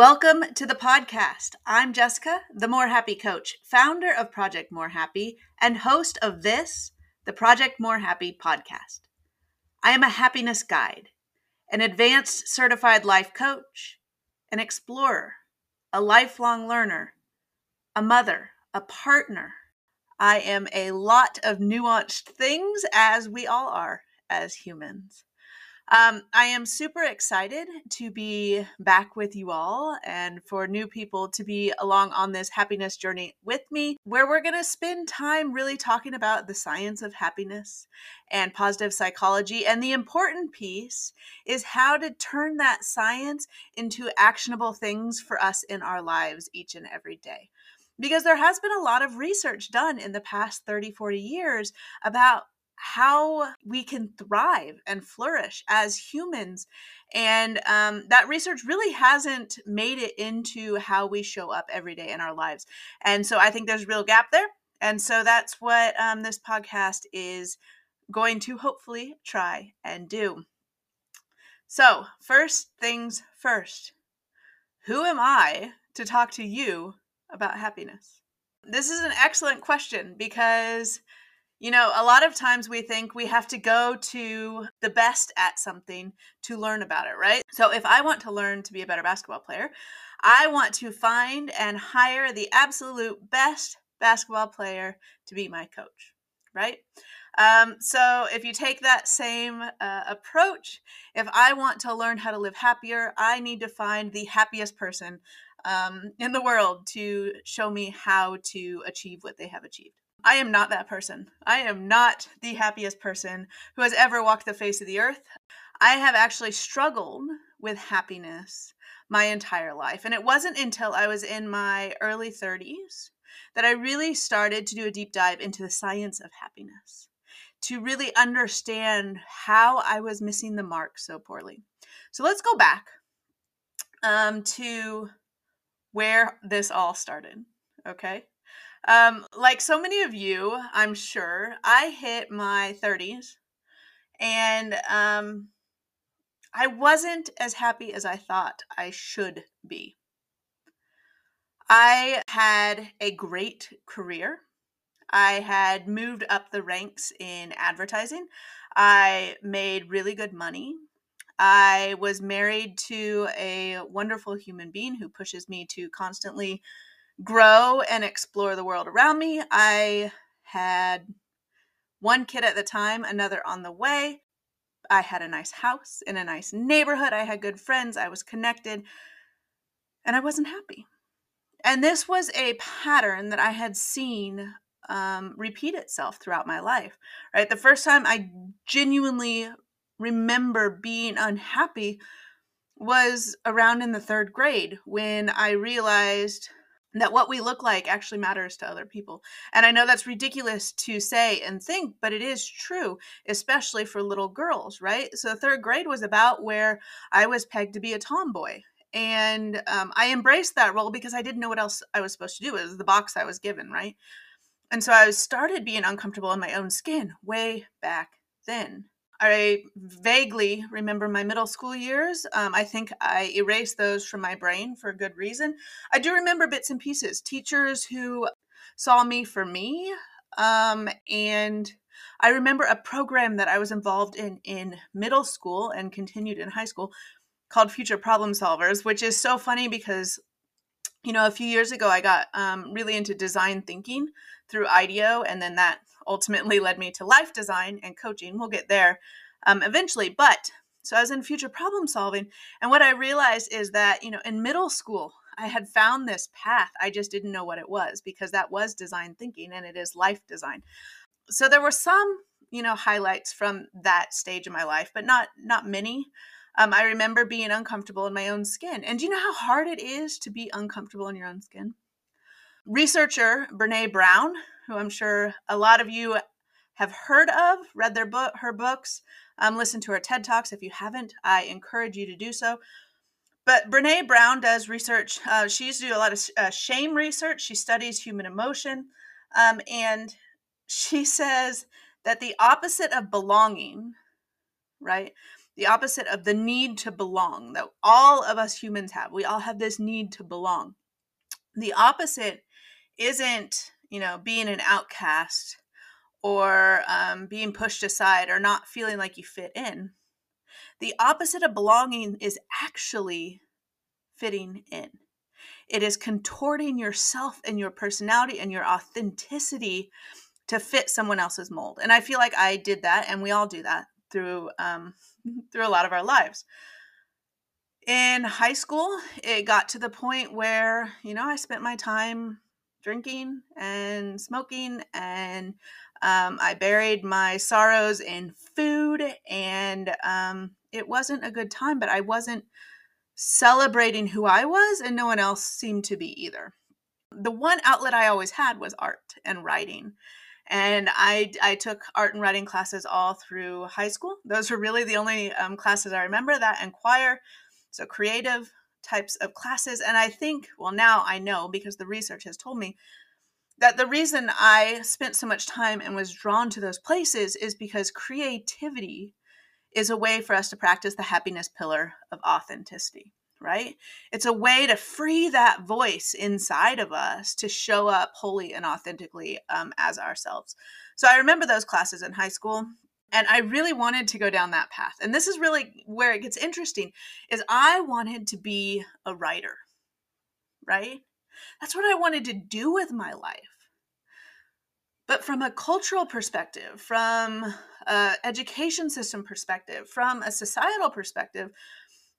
Welcome to the podcast. I'm Jessica, the More Happy Coach, founder of Project More Happy, and host of this, the Project More Happy podcast. I am a happiness guide, an advanced certified life coach, an explorer, a lifelong learner, a mother, a partner. I am a lot of nuanced things, as we all are as humans. Um, I am super excited to be back with you all and for new people to be along on this happiness journey with me, where we're going to spend time really talking about the science of happiness and positive psychology. And the important piece is how to turn that science into actionable things for us in our lives each and every day because there has been a lot of research done in the past 30 40 years about how we can thrive and flourish as humans. And um, that research really hasn't made it into how we show up every day in our lives. And so I think there's a real gap there. And so that's what um, this podcast is going to hopefully try and do. So, first things first who am I to talk to you about happiness? This is an excellent question because you know, a lot of times we think we have to go to the best at something to learn about it, right? So if I want to learn to be a better basketball player, I want to find and hire the absolute best basketball player to be my coach, right? Um, so if you take that same uh, approach, if I want to learn how to live happier, I need to find the happiest person um, in the world to show me how to achieve what they have achieved. I am not that person. I am not the happiest person who has ever walked the face of the earth. I have actually struggled with happiness my entire life. And it wasn't until I was in my early 30s that I really started to do a deep dive into the science of happiness, to really understand how I was missing the mark so poorly. So let's go back um, to where this all started. Okay. Um, like so many of you, I'm sure, I hit my 30s and um, I wasn't as happy as I thought I should be. I had a great career. I had moved up the ranks in advertising. I made really good money. I was married to a wonderful human being who pushes me to constantly grow and explore the world around me. I had one kid at the time, another on the way. I had a nice house in a nice neighborhood. I had good friends. I was connected, and I wasn't happy. And this was a pattern that I had seen um, repeat itself throughout my life. Right, the first time I genuinely remember being unhappy was around in the third grade when I realized that what we look like actually matters to other people. And I know that's ridiculous to say and think, but it is true, especially for little girls, right? So, third grade was about where I was pegged to be a tomboy. And um, I embraced that role because I didn't know what else I was supposed to do. It was the box I was given, right? And so I started being uncomfortable in my own skin way back then. I vaguely remember my middle school years. Um, I think I erased those from my brain for a good reason. I do remember bits and pieces. Teachers who saw me for me. Um, and I remember a program that I was involved in in middle school and continued in high school called Future Problem Solvers, which is so funny because, you know, a few years ago I got um, really into design thinking through IDEO, and then that ultimately led me to life design and coaching. We'll get there um, eventually. But so I was in future problem solving. And what I realized is that, you know, in middle school, I had found this path. I just didn't know what it was because that was design thinking and it is life design. So there were some, you know, highlights from that stage of my life, but not not many. Um, I remember being uncomfortable in my own skin. And do you know how hard it is to be uncomfortable in your own skin? Researcher Brene Brown, who I'm sure a lot of you have heard of, read their book, her books, um, listened to her TED Talks. If you haven't, I encourage you to do so. But Brene Brown does research. Uh, she used to do a lot of uh, shame research. She studies human emotion. Um, and she says that the opposite of belonging, right? the opposite of the need to belong that all of us humans have. We all have this need to belong. The opposite isn't, you know, being an outcast or um, being pushed aside or not feeling like you fit in. The opposite of belonging is actually fitting in. It is contorting yourself and your personality and your authenticity to fit someone else's mold. And I feel like I did that, and we all do that through um, through a lot of our lives. In high school, it got to the point where you know I spent my time drinking and smoking, and um, I buried my sorrows in food, and um, it wasn't a good time. But I wasn't celebrating who I was, and no one else seemed to be either. The one outlet I always had was art and writing and I I took art and writing classes all through high school. Those were really the only um, classes I remember. That and choir, so creative types of classes. And I think, well, now I know because the research has told me that the reason I spent so much time and was drawn to those places is because creativity is a way for us to practice the happiness pillar of authenticity right? It's a way to free that voice inside of us to show up wholly and authentically um, as ourselves. So I remember those classes in high school and i really wanted to go down that path and this is really where it gets interesting is i wanted to be a writer right? That's what i wanted to do with my life. But from a cultural perspective from a education system perspective from a societal perspective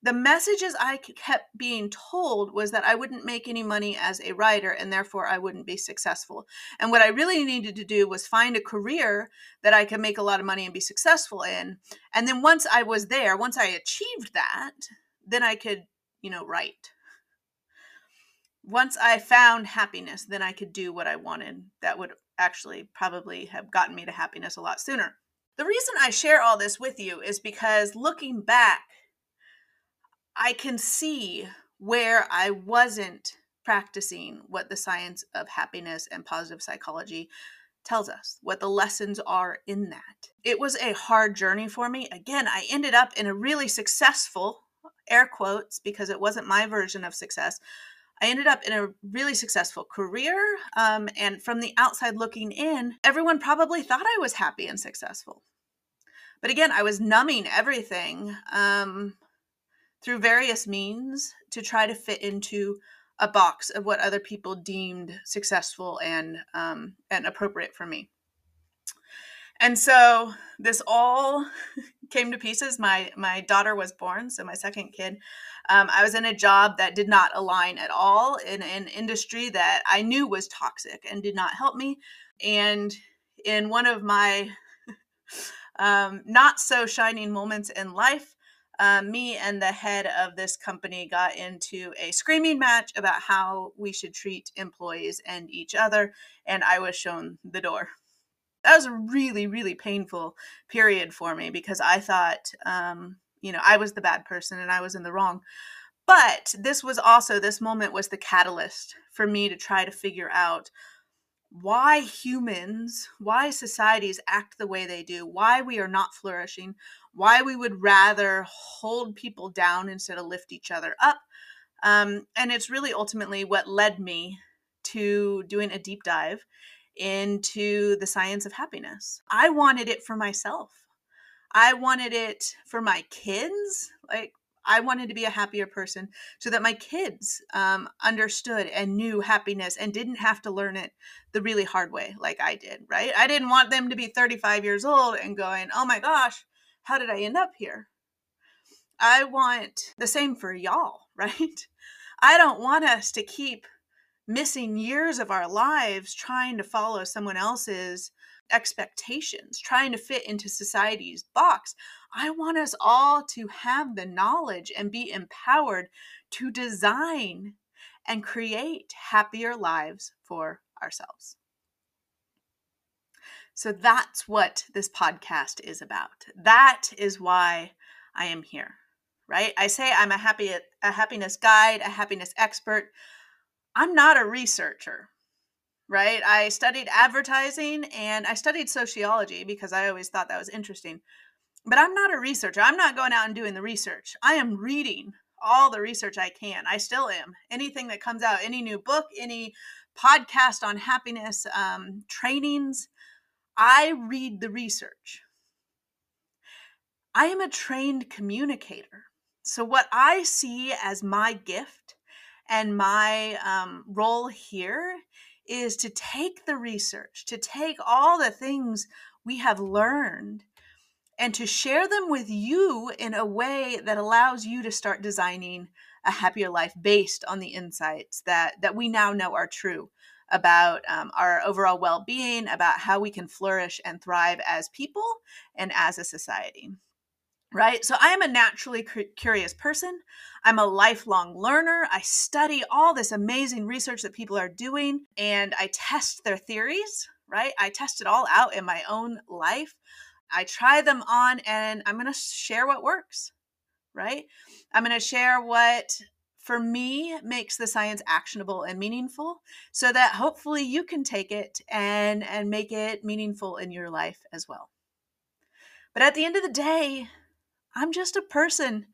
the messages I kept being told was that I wouldn't make any money as a writer and therefore I wouldn't be successful. And what I really needed to do was find a career that I could make a lot of money and be successful in. And then once I was there, once I achieved that, then I could, you know, write. Once I found happiness, then I could do what I wanted that would actually probably have gotten me to happiness a lot sooner. The reason I share all this with you is because looking back, I can see where I wasn't practicing what the science of happiness and positive psychology tells us, what the lessons are in that. It was a hard journey for me. Again, I ended up in a really successful, air quotes, because it wasn't my version of success. I ended up in a really successful career. Um, and from the outside looking in, everyone probably thought I was happy and successful. But again, I was numbing everything. Um, through various means to try to fit into a box of what other people deemed successful and um, and appropriate for me. And so this all came to pieces. My my daughter was born, so my second kid. Um, I was in a job that did not align at all in an industry that I knew was toxic and did not help me. And in one of my um, not so shining moments in life, um, me and the head of this company got into a screaming match about how we should treat employees and each other, and I was shown the door. That was a really, really painful period for me because I thought, um, you know, I was the bad person and I was in the wrong. But this was also, this moment was the catalyst for me to try to figure out why humans, why societies act the way they do, why we are not flourishing, why we would rather hold people down instead of lift each other up. Um, and it's really ultimately what led me to doing a deep dive into the science of happiness. I wanted it for myself. I wanted it for my kids. Like, I wanted to be a happier person so that my kids um, understood and knew happiness and didn't have to learn it the really hard way like I did, right? I didn't want them to be 35 years old and going, oh my gosh, how did I end up here? I want the same for y'all, right? I don't want us to keep missing years of our lives trying to follow someone else's expectations, trying to fit into society's box. I want us all to have the knowledge and be empowered to design and create happier lives for ourselves. So that's what this podcast is about. That is why I am here, right? I say I'm a happy a happiness guide, a happiness expert. I'm not a researcher, right? I studied advertising and I studied sociology because I always thought that was interesting. But I'm not a researcher. I'm not going out and doing the research. I am reading all the research I can. I still am. Anything that comes out, any new book, any podcast on happiness, um, trainings, I read the research. I am a trained communicator. So, what I see as my gift and my um, role here is to take the research, to take all the things we have learned and to share them with you in a way that allows you to start designing a happier life based on the insights that that we now know are true about um, our overall well-being about how we can flourish and thrive as people and as a society right? So I am a naturally curious person. I'm a lifelong learner. I study all this amazing research that people are doing and I test their theories, right? I test it all out in my own life. I try them on and I'm going to share what works, right? I'm going to share what for me makes the science actionable and meaningful so that hopefully you can take it and and make it meaningful in your life as well. But at the end of the day, I'm just a person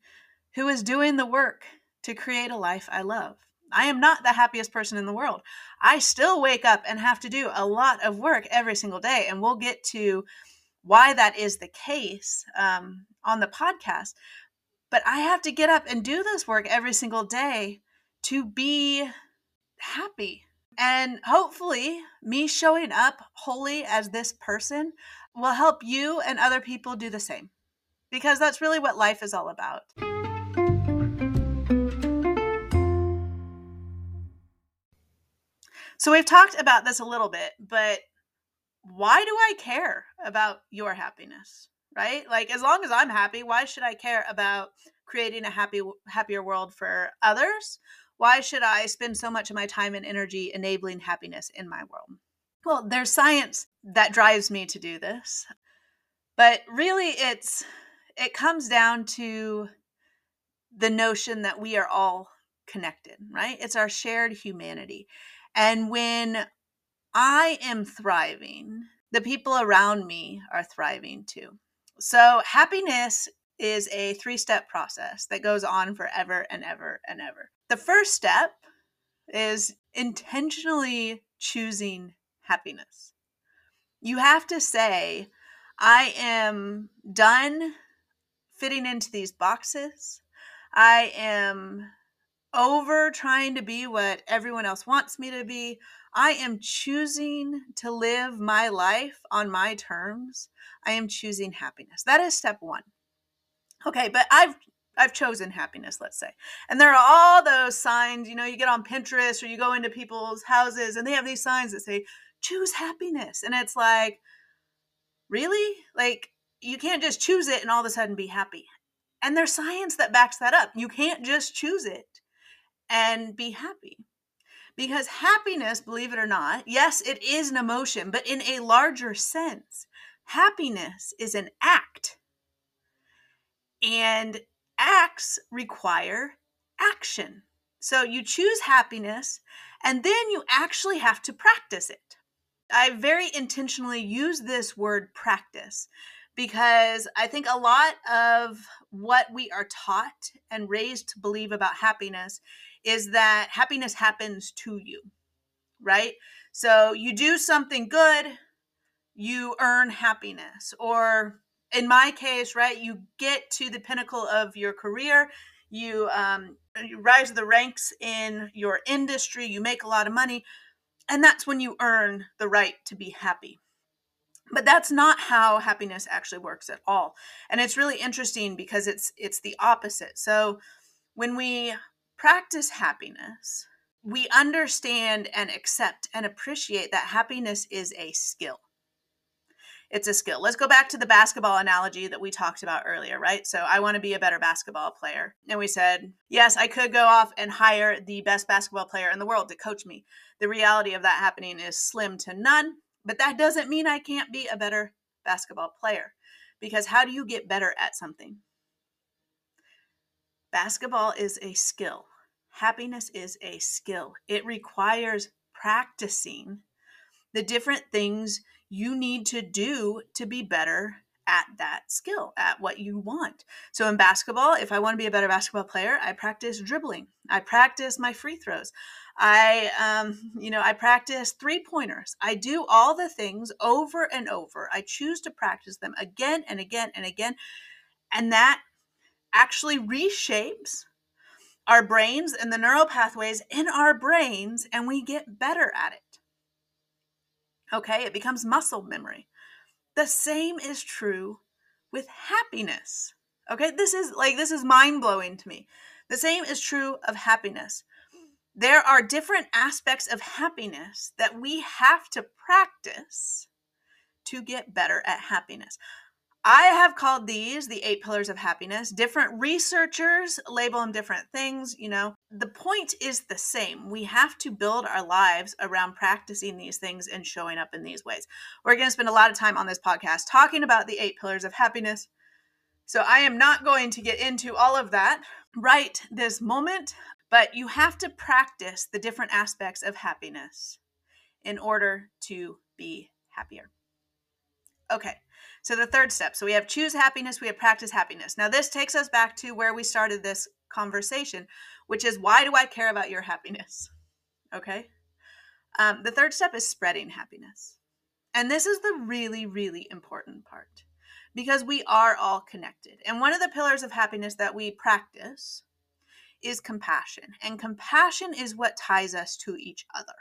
who is doing the work to create a life I love. I am not the happiest person in the world. I still wake up and have to do a lot of work every single day. And we'll get to why that is the case um, on the podcast. But I have to get up and do this work every single day to be happy. And hopefully, me showing up wholly as this person will help you and other people do the same because that's really what life is all about. So we've talked about this a little bit, but why do I care about your happiness? Right? Like as long as I'm happy, why should I care about creating a happy happier world for others? Why should I spend so much of my time and energy enabling happiness in my world? Well, there's science that drives me to do this. But really it's it comes down to the notion that we are all connected, right? It's our shared humanity. And when I am thriving, the people around me are thriving too. So, happiness is a three step process that goes on forever and ever and ever. The first step is intentionally choosing happiness. You have to say, I am done fitting into these boxes. I am over trying to be what everyone else wants me to be. I am choosing to live my life on my terms. I am choosing happiness. That is step 1. Okay, but I've I've chosen happiness, let's say. And there are all those signs, you know, you get on Pinterest or you go into people's houses and they have these signs that say choose happiness. And it's like really? Like you can't just choose it and all of a sudden be happy. And there's science that backs that up. You can't just choose it and be happy. Because happiness, believe it or not, yes, it is an emotion, but in a larger sense, happiness is an act. And acts require action. So you choose happiness and then you actually have to practice it. I very intentionally use this word practice because I think a lot of what we are taught and raised to believe about happiness is that happiness happens to you, right? So you do something good, you earn happiness. Or in my case, right, you get to the pinnacle of your career, you, um, you rise the ranks in your industry, you make a lot of money, and that's when you earn the right to be happy but that's not how happiness actually works at all and it's really interesting because it's it's the opposite so when we practice happiness we understand and accept and appreciate that happiness is a skill it's a skill. Let's go back to the basketball analogy that we talked about earlier, right? So I want to be a better basketball player. And we said, yes, I could go off and hire the best basketball player in the world to coach me. The reality of that happening is slim to none. But that doesn't mean I can't be a better basketball player because how do you get better at something? Basketball is a skill. Happiness is a skill. It requires practicing the different things you need to do to be better at that skill, at what you want. So in basketball, if I want to be a better basketball player, I practice dribbling. I practice my free throws. I, um, you know, I practice three pointers. I do all the things over and over. I choose to practice them again and again and again. And that actually reshapes our brains and the neural pathways in our brains, and we get better at it. Okay, it becomes muscle memory. The same is true with happiness. Okay, this is like, this is mind blowing to me. The same is true of happiness. There are different aspects of happiness that we have to practice to get better at happiness. I have called these the eight pillars of happiness. Different researchers label them different things. You know, the point is the same. We have to build our lives around practicing these things and showing up in these ways. We're going to spend a lot of time on this podcast talking about the eight pillars of happiness. So I am not going to get into all of that right this moment, but you have to practice the different aspects of happiness in order to be happier. Okay. So the third step. So we have choose happiness, we have practice happiness. Now this takes us back to where we started this conversation, which is why do I care about your happiness? Okay. Um, the third step is spreading happiness. And this is the really, really important part because we are all connected. And one of the pillars of happiness that we practice is compassion. And compassion is what ties us to each other.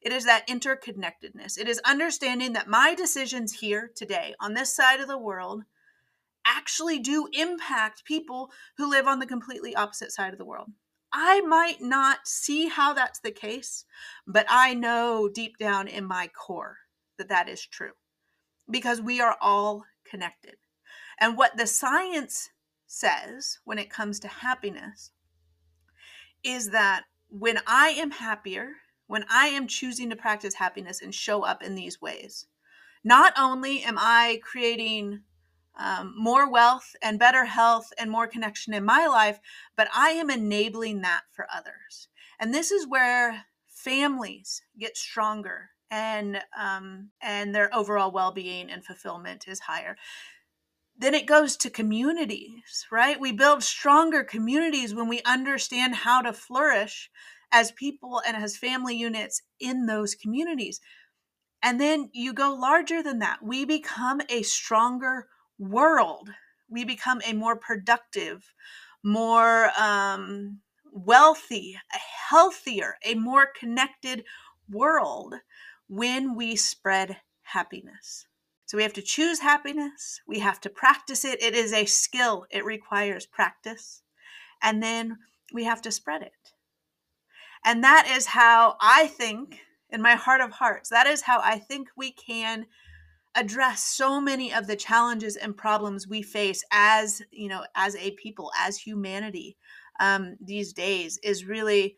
It is that interconnectedness. It is understanding that my decisions here today on this side of the world actually do impact people who live on the completely opposite side of the world. I might not see how that's the case, but I know deep down in my core that that is true because we are all connected. And what the science says when it comes to happiness is that when I am happier, when I am choosing to practice happiness and show up in these ways. Not only am I creating um, more wealth and better health and more connection in my life, but I am enabling that for others. And this is where families get stronger and um, and their overall well-being and fulfillment is higher then it goes to communities right we build stronger communities when we understand how to flourish as people and as family units in those communities. And then you go larger than that. We become a stronger world. We become a more productive, more um, wealthy, a healthier, a more connected world when we spread happiness. So we have to choose happiness. We have to practice it. It is a skill, it requires practice. And then we have to spread it. And that is how I think, in my heart of hearts, that is how I think we can address so many of the challenges and problems we face as, you know, as a people, as humanity um, these days is really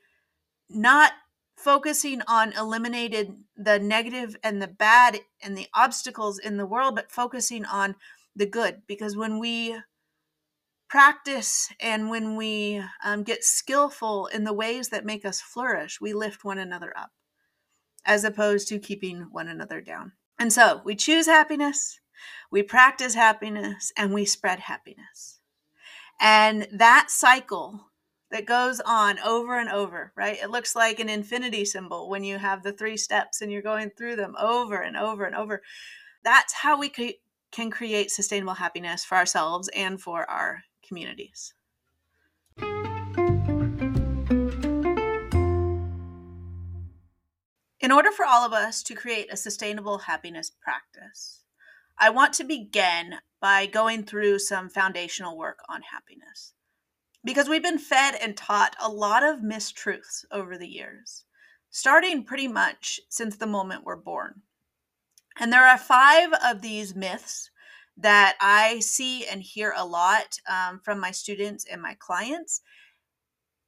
not focusing on eliminating the negative and the bad and the obstacles in the world, but focusing on the good. Because when we practice and when we um, get skillful in the ways that make us flourish, we lift one another up as opposed to keeping one another down. And so we choose happiness, we practice happiness, and we spread happiness. And that cycle that goes on over and over, right? It looks like an infinity symbol when you have the three steps and you're going through them over and over and over. That's how we can create sustainable happiness for ourselves and for our communities. In order for all of us to create a sustainable happiness practice, I want to begin by going through some foundational work on happiness. Because we've been fed and taught a lot of mistruths over the years, starting pretty much since the moment we're born. And there are five of these myths that I see and hear a lot um, from my students and my clients.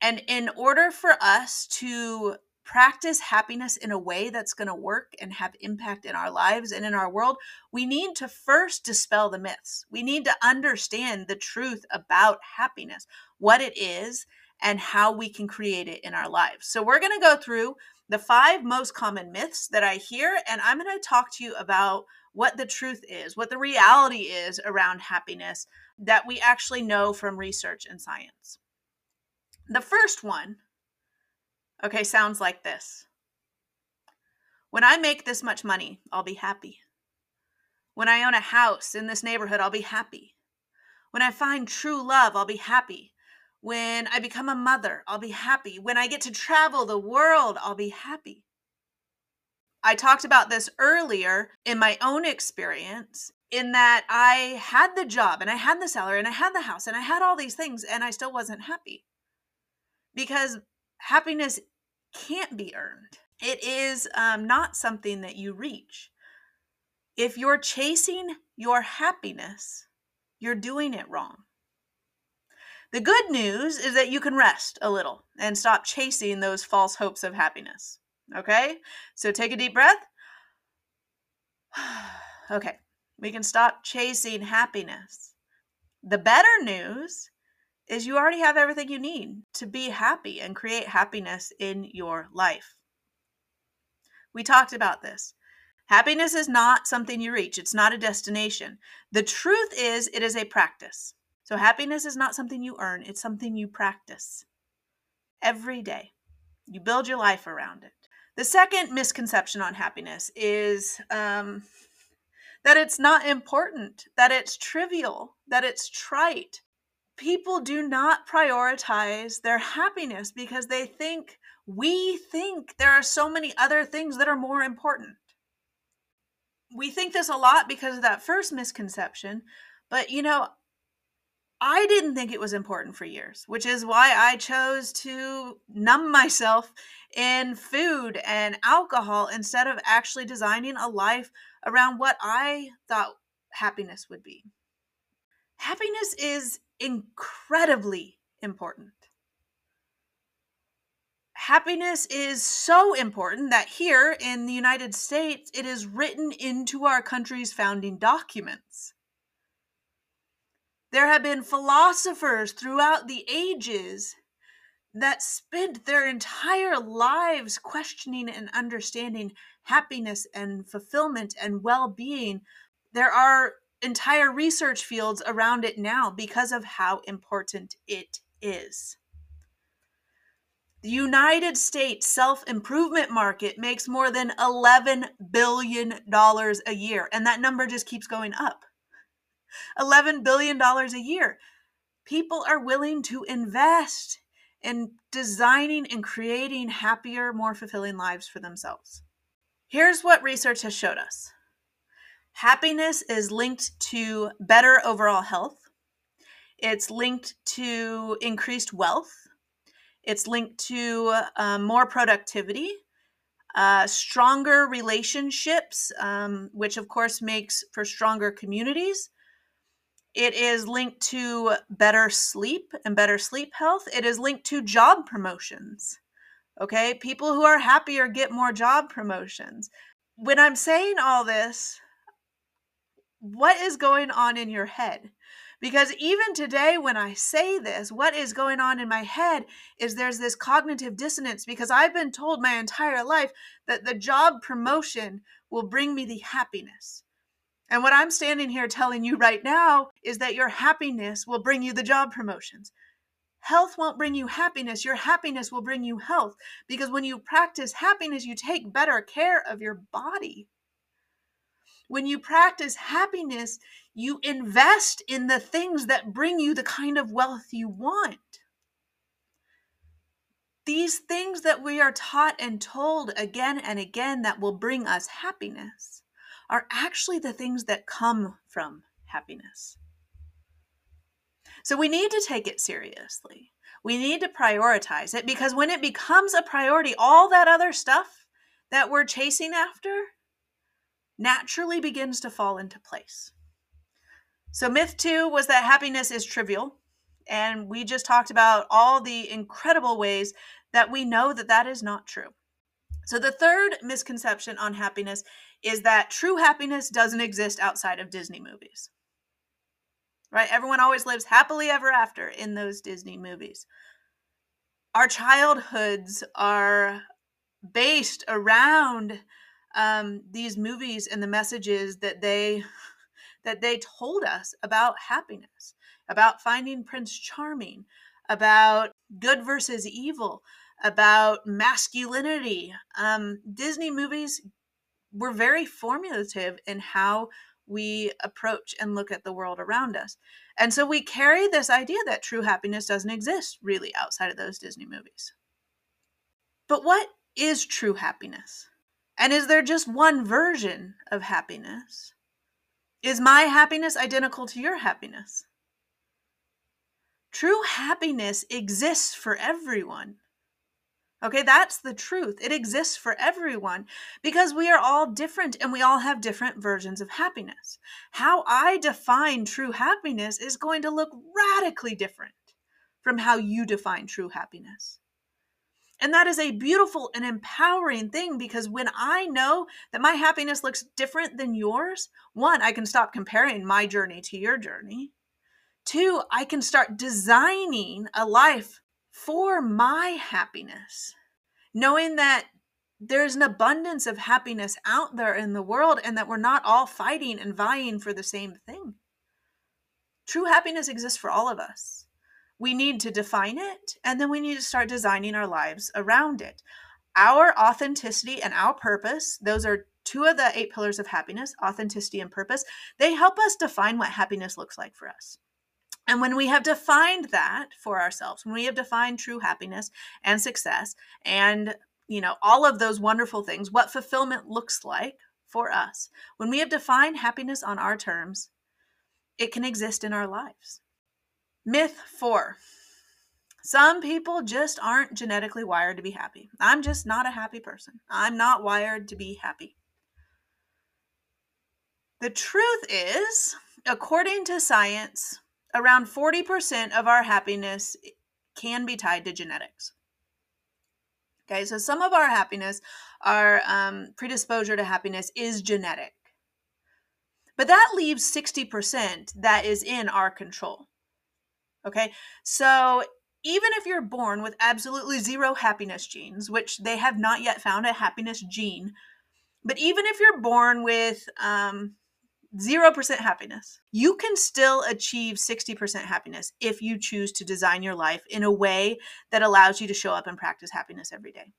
And in order for us to practice happiness in a way that's going to work and have impact in our lives and in our world, we need to first dispel the myths. We need to understand the truth about happiness, what it is, and how we can create it in our lives. So, we're going to go through the five most common myths that I hear, and I'm going to talk to you about what the truth is, what the reality is around happiness that we actually know from research and science. The first one, okay, sounds like this When I make this much money, I'll be happy. When I own a house in this neighborhood, I'll be happy. When I find true love, I'll be happy. When I become a mother, I'll be happy. When I get to travel the world, I'll be happy. I talked about this earlier in my own experience, in that I had the job and I had the salary and I had the house and I had all these things and I still wasn't happy. Because happiness can't be earned, it is um, not something that you reach. If you're chasing your happiness, you're doing it wrong. The good news is that you can rest a little and stop chasing those false hopes of happiness. Okay? So take a deep breath. okay, we can stop chasing happiness. The better news is you already have everything you need to be happy and create happiness in your life. We talked about this. Happiness is not something you reach, it's not a destination. The truth is, it is a practice. So, happiness is not something you earn, it's something you practice every day. You build your life around it. The second misconception on happiness is um, that it's not important, that it's trivial, that it's trite. People do not prioritize their happiness because they think, we think there are so many other things that are more important. We think this a lot because of that first misconception, but you know, I didn't think it was important for years, which is why I chose to numb myself in food and alcohol instead of actually designing a life around what I thought happiness would be. Happiness is incredibly important. Happiness is so important that here in the United States, it is written into our country's founding documents. There have been philosophers throughout the ages that spent their entire lives questioning and understanding happiness and fulfillment and well being. There are entire research fields around it now because of how important it is. The United States self improvement market makes more than $11 billion a year, and that number just keeps going up. $11 billion a year. People are willing to invest in designing and creating happier, more fulfilling lives for themselves. Here's what research has showed us happiness is linked to better overall health, it's linked to increased wealth, it's linked to um, more productivity. Uh, stronger relationships, um, which of course makes for stronger communities, it is linked to better sleep and better sleep health. It is linked to job promotions. Okay, people who are happier get more job promotions. When I'm saying all this, what is going on in your head? Because even today, when I say this, what is going on in my head is there's this cognitive dissonance because I've been told my entire life that the job promotion will bring me the happiness. And what I'm standing here telling you right now is that your happiness will bring you the job promotions. Health won't bring you happiness. Your happiness will bring you health. Because when you practice happiness, you take better care of your body. When you practice happiness, you invest in the things that bring you the kind of wealth you want. These things that we are taught and told again and again that will bring us happiness are actually the things that come from happiness. So we need to take it seriously. We need to prioritize it because when it becomes a priority, all that other stuff that we're chasing after naturally begins to fall into place. So, myth two was that happiness is trivial. And we just talked about all the incredible ways that we know that that is not true. So, the third misconception on happiness is that true happiness doesn't exist outside of Disney movies. Right? Everyone always lives happily ever after in those Disney movies. Our childhoods are based around um, these movies and the messages that they that they told us about happiness, about finding Prince Charming, about good versus evil, about masculinity. Um, Disney movies were very formulative in how we approach and look at the world around us. And so we carry this idea that true happiness doesn't exist really outside of those Disney movies. But what is true happiness? And is there just one version of happiness? Is my happiness identical to your happiness? True happiness exists for everyone. Okay, that's the truth. It exists for everyone because we are all different and we all have different versions of happiness. How I define true happiness is going to look radically different from how you define true happiness. And that is a beautiful and empowering thing because when I know that my happiness looks different than yours, one, I can stop comparing my journey to your journey. Two, I can start designing a life for my happiness, knowing that there's an abundance of happiness out there in the world and that we're not all fighting and vying for the same thing. True happiness exists for all of us. We need to define it and then we need to start designing our lives around it. Our authenticity and our purpose, those are two of the eight pillars of happiness authenticity and purpose. They help us define what happiness looks like for us. And when we have defined that for ourselves, when we have defined true happiness and success and you know all of those wonderful things, what fulfillment looks like for us, when we have defined happiness on our terms, it can exist in our lives. Myth 4. Some people just aren't genetically wired to be happy. I'm just not a happy person. I'm not wired to be happy. The truth is, according to science, around 40% of our happiness can be tied to genetics. Okay, so some of our happiness, our um, predisposure to happiness is genetic. But that leaves 60% that is in our control. Okay, so even if you're born with absolutely zero happiness genes, which they have not yet found a happiness gene, but even if you're born with um, 0% happiness. You can still achieve 60% happiness if you choose to design your life in a way that allows you to show up and practice happiness every day.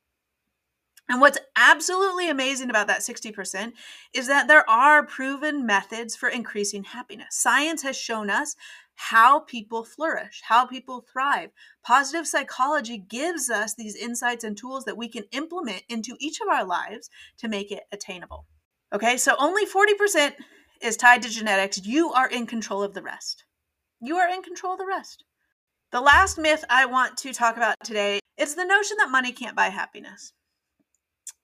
And what's absolutely amazing about that 60% is that there are proven methods for increasing happiness. Science has shown us how people flourish, how people thrive. Positive psychology gives us these insights and tools that we can implement into each of our lives to make it attainable. Okay, so only 40% is tied to genetics, you are in control of the rest. You are in control of the rest. The last myth I want to talk about today is the notion that money can't buy happiness.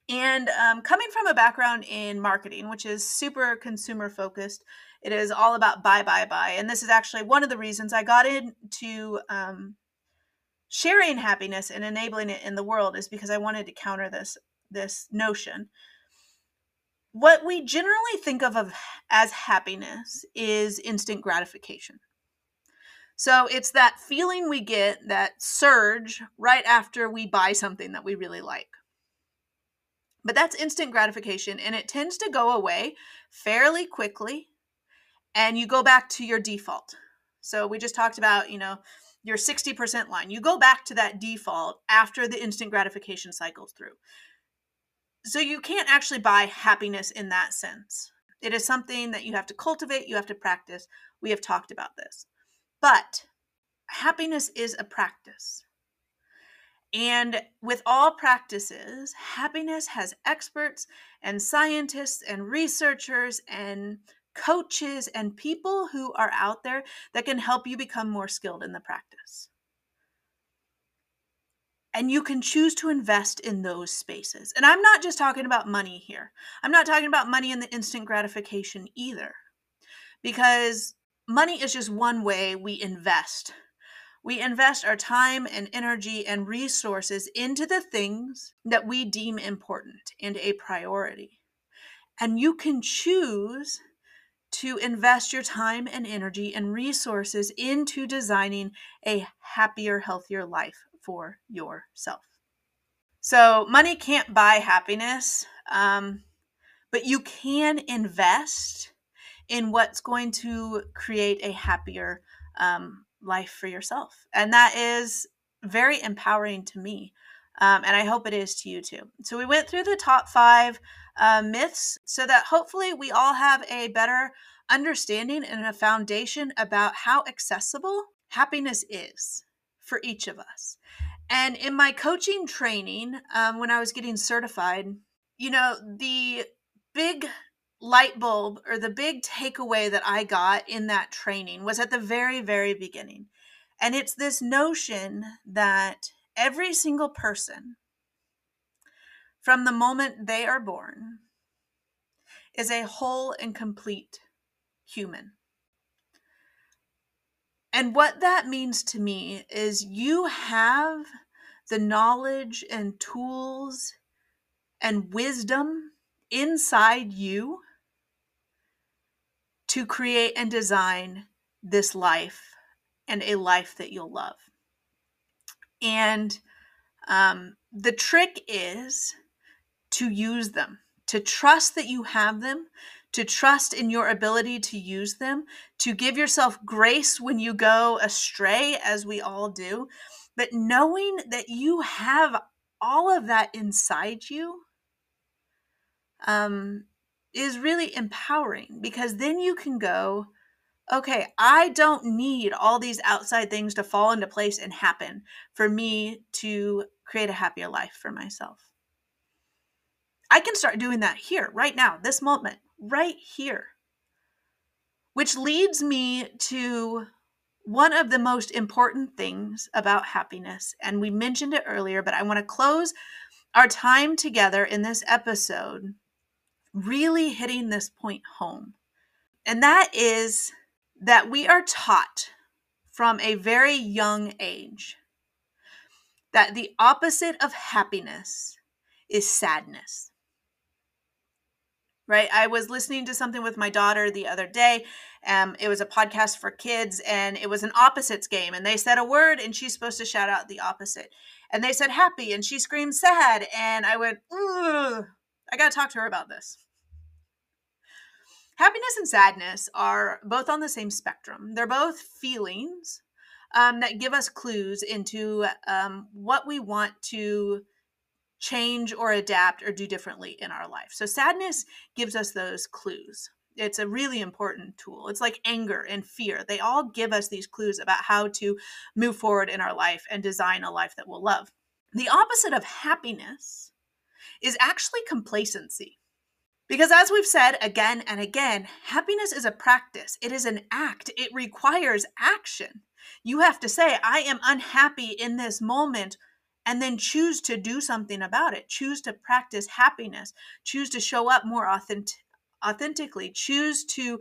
And um, coming from a background in marketing, which is super consumer focused, it is all about buy, buy, buy. And this is actually one of the reasons I got into um, sharing happiness and enabling it in the world is because I wanted to counter this this notion what we generally think of, as happiness is instant gratification. So it's that feeling we get, that surge right after we buy something that we really like. But that's instant gratification and it tends to go away fairly quickly and you go back to your default. So we just talked about, you know, your 60% line. You go back to that default after the instant gratification cycles through. So you can't actually buy happiness in that sense. It is something that you have to cultivate, you have to practice. We have talked about this. But happiness is a practice. And with all practices, happiness has experts and scientists and researchers and coaches and people who are out there that can help you become more skilled in the practice. And you can choose to invest in those spaces. And I'm not just talking about money here. I'm not talking about money in the instant gratification either. Because money is just one way we invest. We invest our time and energy and resources into the things that we deem important and a priority. And you can choose to invest your time and energy and resources into designing a happier, healthier life for yourself. So, money can't buy happiness. Um, but you can invest in what's going to create a happier um, life for yourself. And that is very empowering to me. Um, and I hope it is to you too. So, we went through the top five uh, myths so that hopefully we all have a better understanding and a foundation about how accessible happiness is for each of us. And in my coaching training, um, when I was getting certified, you know, the big light bulb or the big takeaway that I got in that training was at the very, very beginning. And it's this notion that every single person, from the moment they are born, is a whole and complete human. And what that means to me is you have the knowledge and tools and wisdom inside you to create and design this life and a life that you'll love. And um, the trick is to use them, to trust that you have them, to trust in your ability to use them, to give yourself grace when you go astray, as we all do, but knowing that you have all of that inside you um, is really empowering because then you can go, okay, I don't need all these outside things to fall into place and happen for me to create a happier life for myself. I can start doing that here, right now, this moment, right here. Which leads me to one of the most important things about happiness. And we mentioned it earlier, but I want to close our time together in this episode really hitting this point home. And that is that we are taught from a very young age that the opposite of happiness is sadness. Right? I was listening to something with my daughter the other day. Um, it was a podcast for kids, and it was an opposites game. And they said a word, and she's supposed to shout out the opposite. And they said happy, and she screamed sad. And I went, I got to talk to her about this. Happiness and sadness are both on the same spectrum. They're both feelings um, that give us clues into um, what we want to change or adapt or do differently in our life. So, sadness gives us those clues. It's a really important tool. It's like anger and fear. They all give us these clues about how to move forward in our life and design a life that we'll love. The opposite of happiness is actually complacency. Because as we've said again and again, happiness is a practice, it is an act, it requires action. You have to say, I am unhappy in this moment, and then choose to do something about it. Choose to practice happiness, choose to show up more authentic, authentically, choose to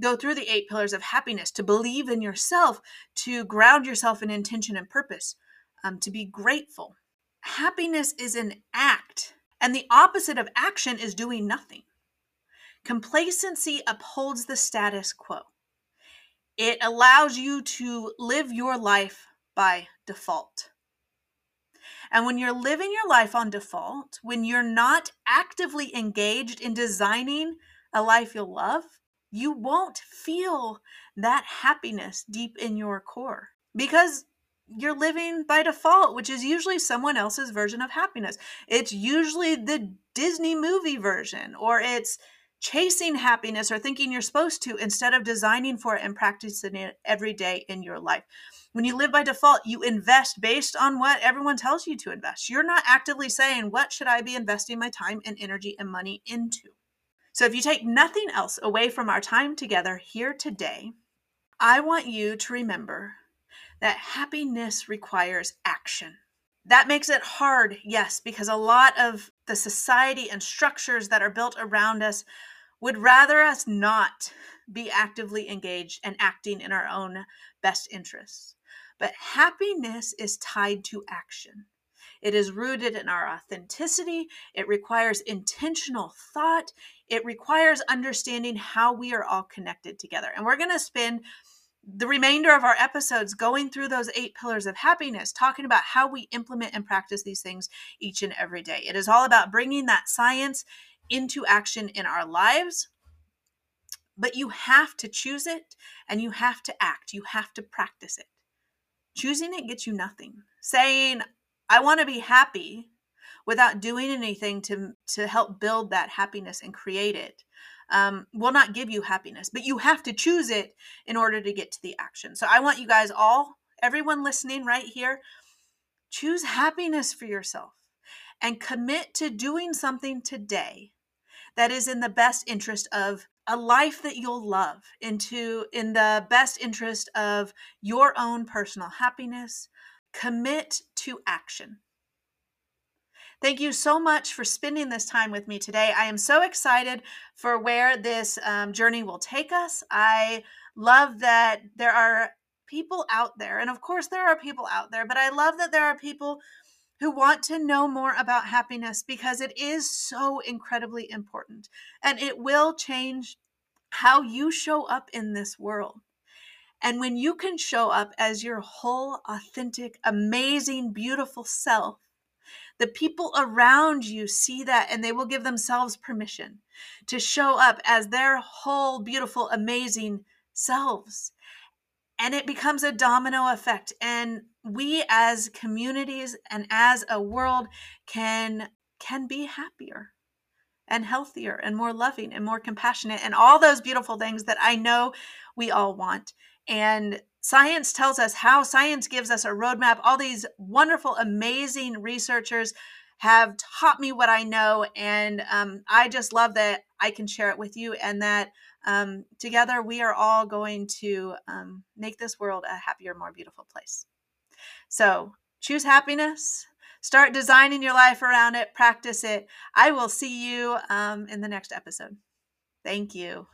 go through the eight pillars of happiness, to believe in yourself, to ground yourself in intention and purpose, um, to be grateful. Happiness is an act, and the opposite of action is doing nothing. Complacency upholds the status quo. It allows you to live your life by default. And when you're living your life on default, when you're not actively engaged in designing a life you'll love, you won't feel that happiness deep in your core because you're living by default, which is usually someone else's version of happiness. It's usually the Disney movie version, or it's chasing happiness or thinking you're supposed to instead of designing for it and practicing it every day in your life. When you live by default, you invest based on what everyone tells you to invest. You're not actively saying, What should I be investing my time and energy and money into? So, if you take nothing else away from our time together here today, I want you to remember that happiness requires action. That makes it hard, yes, because a lot of the society and structures that are built around us would rather us not be actively engaged and acting in our own best interests. But happiness is tied to action. It is rooted in our authenticity. It requires intentional thought. It requires understanding how we are all connected together. And we're going to spend the remainder of our episodes going through those eight pillars of happiness, talking about how we implement and practice these things each and every day. It is all about bringing that science into action in our lives. But you have to choose it and you have to act. You have to practice it. Choosing it gets you nothing. Saying, I want to be happy without doing anything to, to help build that happiness and create it um, will not give you happiness. But you have to choose it in order to get to the action. So I want you guys all, everyone listening right here, choose happiness for yourself and commit to doing something today that is in the best interest of a life that you'll love into in the best interest of your own personal happiness commit to action Thank you so much for spending this time with me today. I am so excited for where this um, journey will take us. I love that there are people out there, and of course, there are people out there, but I love that there are people who want to know more about happiness because it is so incredibly important and it will change how you show up in this world. And when you can show up as your whole, authentic, amazing, beautiful self, the people around you see that and they will give themselves permission to show up as their whole, beautiful, amazing selves. And it becomes a domino effect. And we as communities and as a world can can be happier and healthier and more loving and more compassionate and all those beautiful things that I know we all want. And science tells us how, science gives us a roadmap. All these wonderful, amazing researchers have taught me what I know. And um, I just love that I can share it with you and that um, together we are all going to um, make this world a happier, more beautiful place. So choose happiness. Start designing your life around it. Practice it. I will see you um, in the next episode. Thank you.